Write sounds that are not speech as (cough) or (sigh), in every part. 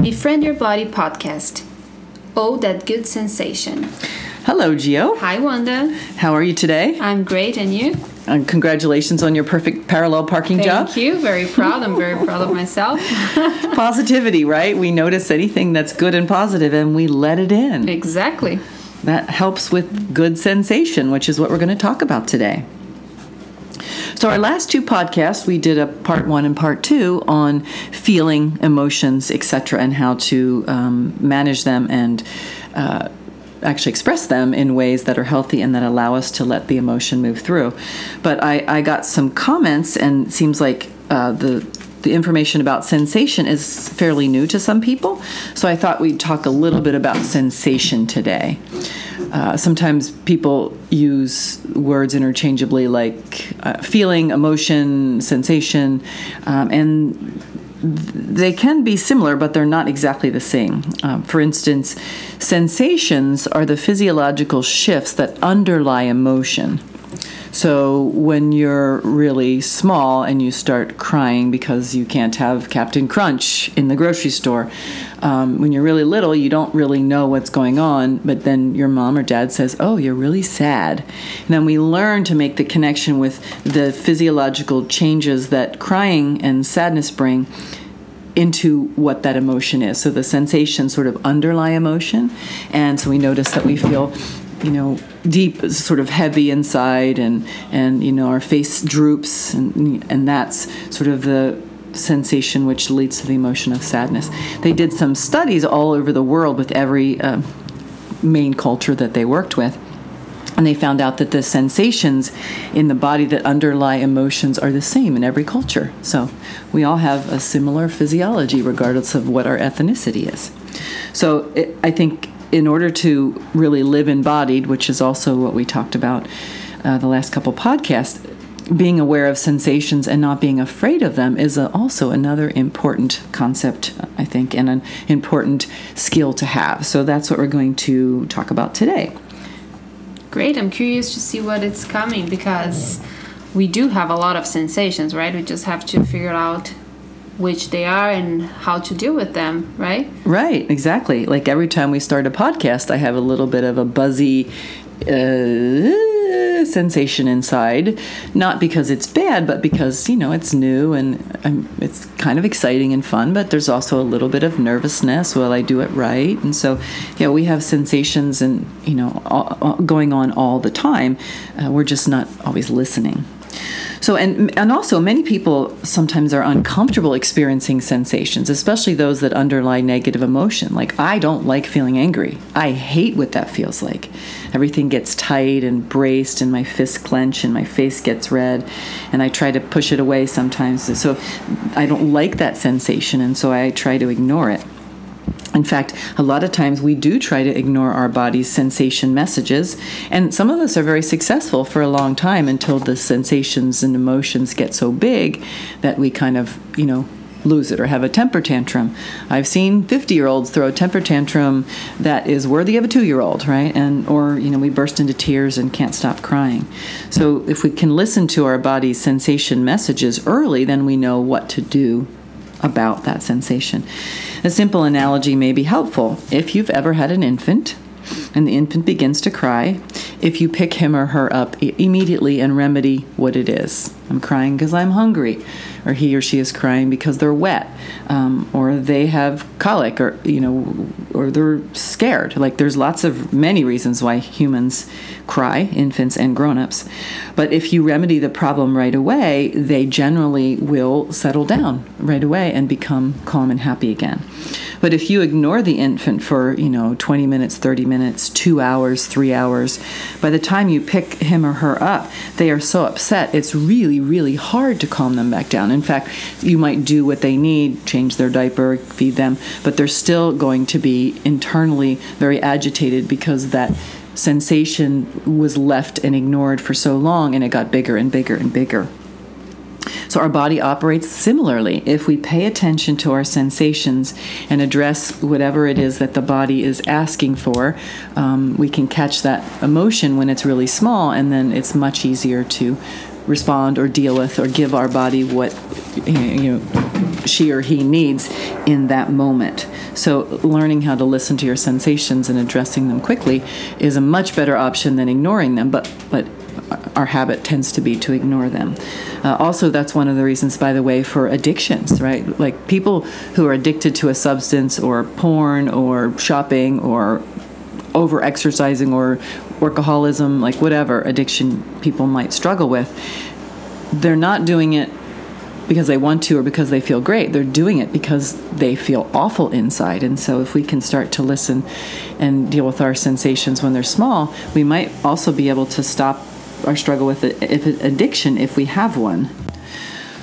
Befriend Your Body podcast. Oh, that good sensation. Hello, Gio. Hi, Wanda. How are you today? I'm great, and you? And congratulations on your perfect parallel parking Thank job. Thank you. Very proud. I'm very proud of myself. (laughs) Positivity, right? We notice anything that's good and positive and we let it in. Exactly. That helps with good sensation, which is what we're going to talk about today. So, our last two podcasts, we did a part one and part two on feeling emotions, etc., and how to um, manage them and uh, actually express them in ways that are healthy and that allow us to let the emotion move through. But I, I got some comments, and seems like uh, the the information about sensation is fairly new to some people. So I thought we'd talk a little bit about sensation today. Uh, sometimes people use words interchangeably like uh, feeling, emotion, sensation, um, and they can be similar, but they're not exactly the same. Um, for instance, sensations are the physiological shifts that underlie emotion. So when you're really small and you start crying because you can't have Captain Crunch in the grocery store, um, when you're really little, you don't really know what's going on, but then your mom or dad says, Oh, you're really sad. And then we learn to make the connection with the physiological changes that crying and sadness bring into what that emotion is. So the sensations sort of underlie emotion. And so we notice that we feel you know deep sort of heavy inside and and you know our face droops and and that's sort of the sensation which leads to the emotion of sadness. They did some studies all over the world with every uh, main culture that they worked with and they found out that the sensations in the body that underlie emotions are the same in every culture. So we all have a similar physiology regardless of what our ethnicity is. So it, i think in order to really live embodied, which is also what we talked about uh, the last couple podcasts, being aware of sensations and not being afraid of them is a, also another important concept, I think, and an important skill to have. So that's what we're going to talk about today. Great. I'm curious to see what it's coming because we do have a lot of sensations, right? We just have to figure out which they are and how to deal with them, right? Right, exactly. Like every time we start a podcast, I have a little bit of a buzzy uh, sensation inside. Not because it's bad, but because, you know, it's new and I'm, it's kind of exciting and fun, but there's also a little bit of nervousness Will I do it right. And so, yeah, we have sensations and, you know, all, all going on all the time. Uh, we're just not always listening. So, and, and also, many people sometimes are uncomfortable experiencing sensations, especially those that underlie negative emotion. Like, I don't like feeling angry. I hate what that feels like. Everything gets tight and braced, and my fists clench, and my face gets red, and I try to push it away sometimes. So, I don't like that sensation, and so I try to ignore it. In fact, a lot of times we do try to ignore our body's sensation messages, and some of us are very successful for a long time until the sensations and emotions get so big that we kind of, you know, lose it or have a temper tantrum. I've seen 50-year-olds throw a temper tantrum that is worthy of a 2-year-old, right? And or, you know, we burst into tears and can't stop crying. So if we can listen to our body's sensation messages early, then we know what to do about that sensation. A simple analogy may be helpful. If you've ever had an infant and the infant begins to cry, if you pick him or her up immediately and remedy what it is. I'm crying because I'm hungry, or he or she is crying because they're wet, um, or they have colic, or you know, or they're scared. Like there's lots of many reasons why humans cry, infants and grown-ups. But if you remedy the problem right away, they generally will settle down right away and become calm and happy again. But if you ignore the infant for, you know, 20 minutes, 30 minutes, 2 hours, 3 hours, by the time you pick him or her up, they are so upset. It's really really hard to calm them back down. In fact, you might do what they need, change their diaper, feed them, but they're still going to be internally very agitated because that sensation was left and ignored for so long and it got bigger and bigger and bigger. So, our body operates similarly. If we pay attention to our sensations and address whatever it is that the body is asking for, um, we can catch that emotion when it's really small, and then it's much easier to respond or deal with or give our body what you know she or he needs in that moment. So, learning how to listen to your sensations and addressing them quickly is a much better option than ignoring them, but, but our habit tends to be to ignore them. Uh, also, that's one of the reasons, by the way, for addictions, right? Like people who are addicted to a substance or porn or shopping or over exercising or workaholism, like whatever addiction people might struggle with, they're not doing it because they want to or because they feel great. They're doing it because they feel awful inside. And so, if we can start to listen and deal with our sensations when they're small, we might also be able to stop our struggle with addiction if we have one.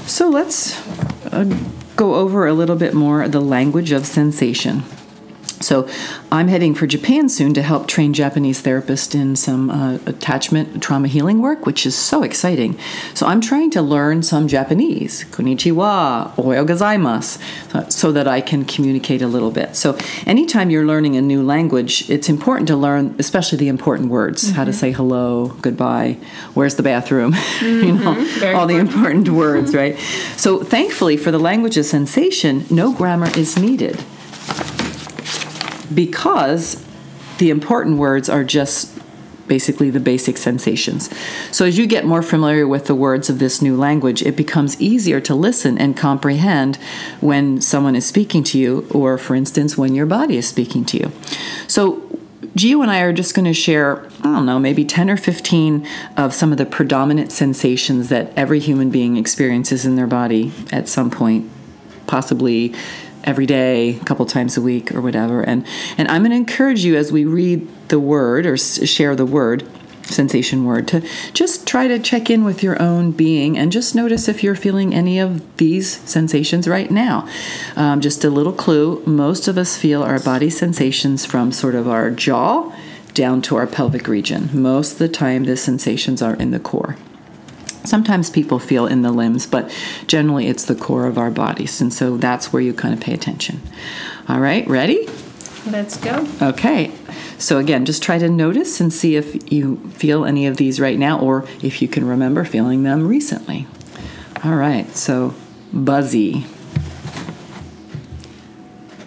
So, let's uh, go over a little bit more the language of sensation. So, I'm heading for Japan soon to help train Japanese therapists in some uh, attachment trauma healing work, which is so exciting. So, I'm trying to learn some Japanese, konnichiwa, oyo gozaimasu, so that I can communicate a little bit. So, anytime you're learning a new language, it's important to learn, especially the important words mm-hmm. how to mm-hmm. say hello, goodbye, where's the bathroom, (laughs) mm-hmm. you know, Very all important. the important words, right? So, thankfully, for the language of sensation, no grammar is needed because the important words are just basically the basic sensations. So, as you get more familiar with the words of this new language, it becomes easier to listen and comprehend when someone is speaking to you, or for instance, when your body is speaking to you. So, Gio and I are just going to share, I don't know, maybe 10 or 15 of some of the predominant sensations that every human being experiences in their body at some point, possibly every day, a couple times a week, or whatever. And and I'm going to encourage you as we read the word or share the word sensation word to just try to check in with your own being and just notice if you're feeling any of these sensations right now. Um, just a little clue most of us feel our body sensations from sort of our jaw down to our pelvic region. Most of the time, the sensations are in the core. Sometimes people feel in the limbs, but generally it's the core of our bodies. And so that's where you kind of pay attention. All right, ready? Let's go. Okay. So again, just try to notice and see if you feel any of these right now or if you can remember feeling them recently. All right. So buzzy.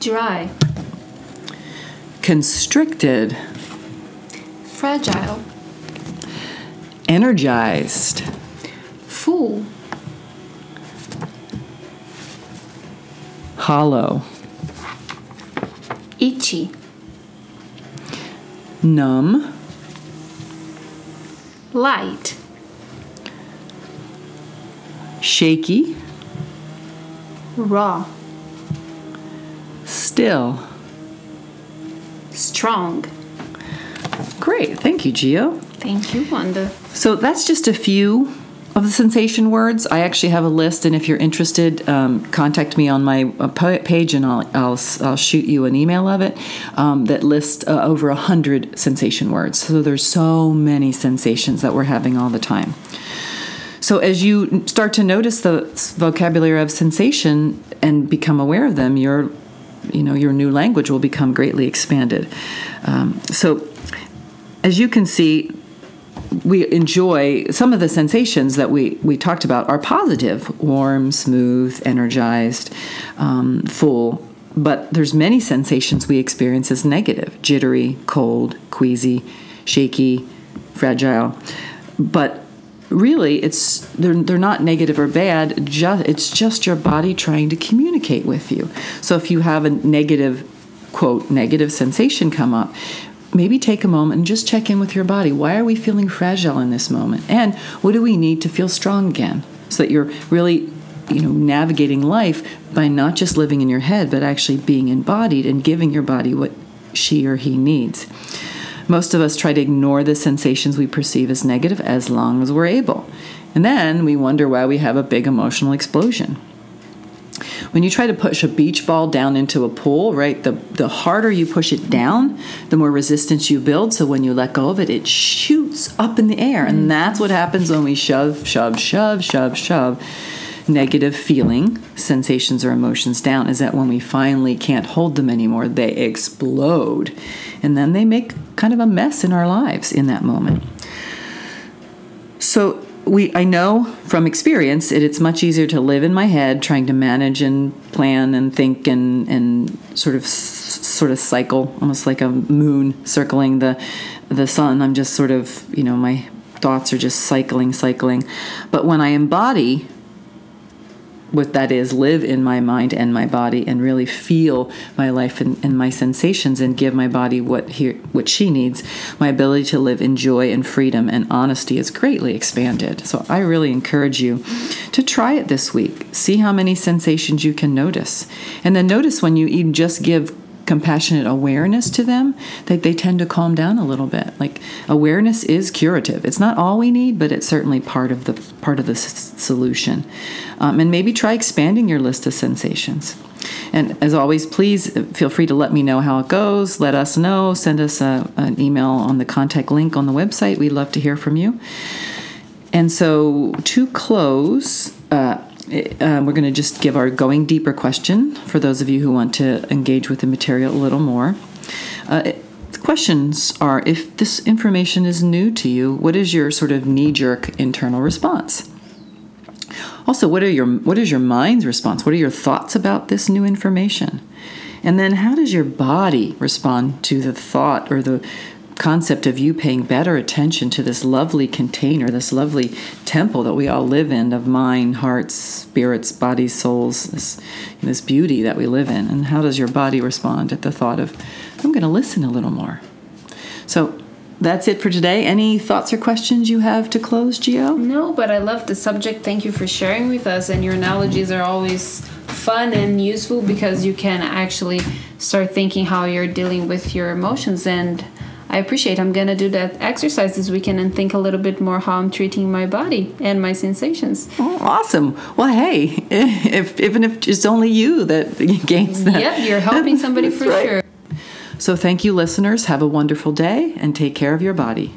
Dry. Constricted. Fragile. Energized full. Hollow. Itchy. Numb. Light. Shaky. Raw. Still. Strong. Great. Thank you, Gio. Thank you, Wanda. So that's just a few of the sensation words. I actually have a list, and if you're interested, um, contact me on my uh, page, and I'll, I'll, I'll shoot you an email of it um, that lists uh, over a hundred sensation words. So there's so many sensations that we're having all the time. So as you start to notice the vocabulary of sensation and become aware of them, your you know your new language will become greatly expanded. Um, so as you can see, we enjoy some of the sensations that we, we talked about are positive warm smooth energized um, full but there's many sensations we experience as negative jittery cold queasy shaky fragile but really it's they're, they're not negative or bad just it's just your body trying to communicate with you. So if you have a negative quote negative sensation come up maybe take a moment and just check in with your body. Why are we feeling fragile in this moment? And what do we need to feel strong again? So that you're really you know navigating life by not just living in your head but actually being embodied and giving your body what she or he needs. Most of us try to ignore the sensations we perceive as negative as long as we're able. And then we wonder why we have a big emotional explosion. When you try to push a beach ball down into a pool, right, the, the harder you push it down, the more resistance you build. So when you let go of it, it shoots up in the air. And mm. that's what happens when we shove, shove, shove, shove, shove negative feeling, sensations, or emotions down is that when we finally can't hold them anymore, they explode. And then they make kind of a mess in our lives in that moment. So we I know from experience it, it's much easier to live in my head trying to manage and plan and think and and sort of sort of cycle almost like a moon circling the the sun. I'm just sort of you know my thoughts are just cycling cycling. But when I embody what that is live in my mind and my body and really feel my life and, and, my sensations and give my body what he, what she needs. My ability to live in joy and freedom and honesty is greatly expanded. So i really encourage you to try it this week. See how many sensations you can notice. And then notice when you even just give compassionate awareness to them, they, they tend to calm down a little bit. Like awareness is curative. It's not all we need, but it's certainly part of the part of the s- solution. Um, and maybe try expanding your list of sensations. And as always, please feel free to let me know how it goes. Let us know. Send us a, an email on the contact link on the website. We'd love to hear from you. And so, to close, uh, uh, we're going to just give our going deeper question for those of you who want to engage with the material a little more. Uh, questions are if this information is new to you, what is your sort of knee jerk internal response? Also, what are your what is your mind's response? What are your thoughts about this new information? And then how does your body respond to the thought or the concept of you paying better attention to this lovely container, this lovely temple that we all live in of mind, hearts, spirits, bodies, souls, this, this beauty that we live in. And how does your body respond at the thought of, I'm going to listen a little more? So that's it for today. Any thoughts or questions you have to close, Gio? No, but I love the subject. Thank you for sharing with us. And your analogies are always fun and useful because you can actually start thinking how you're dealing with your emotions and I appreciate. I'm gonna do that exercise this weekend and think a little bit more how I'm treating my body and my sensations. Oh, awesome! Well, hey, (laughs) if even if it's only you that (laughs) gains that, yep, you're helping somebody (laughs) for right. sure. So, thank you, listeners. Have a wonderful day and take care of your body.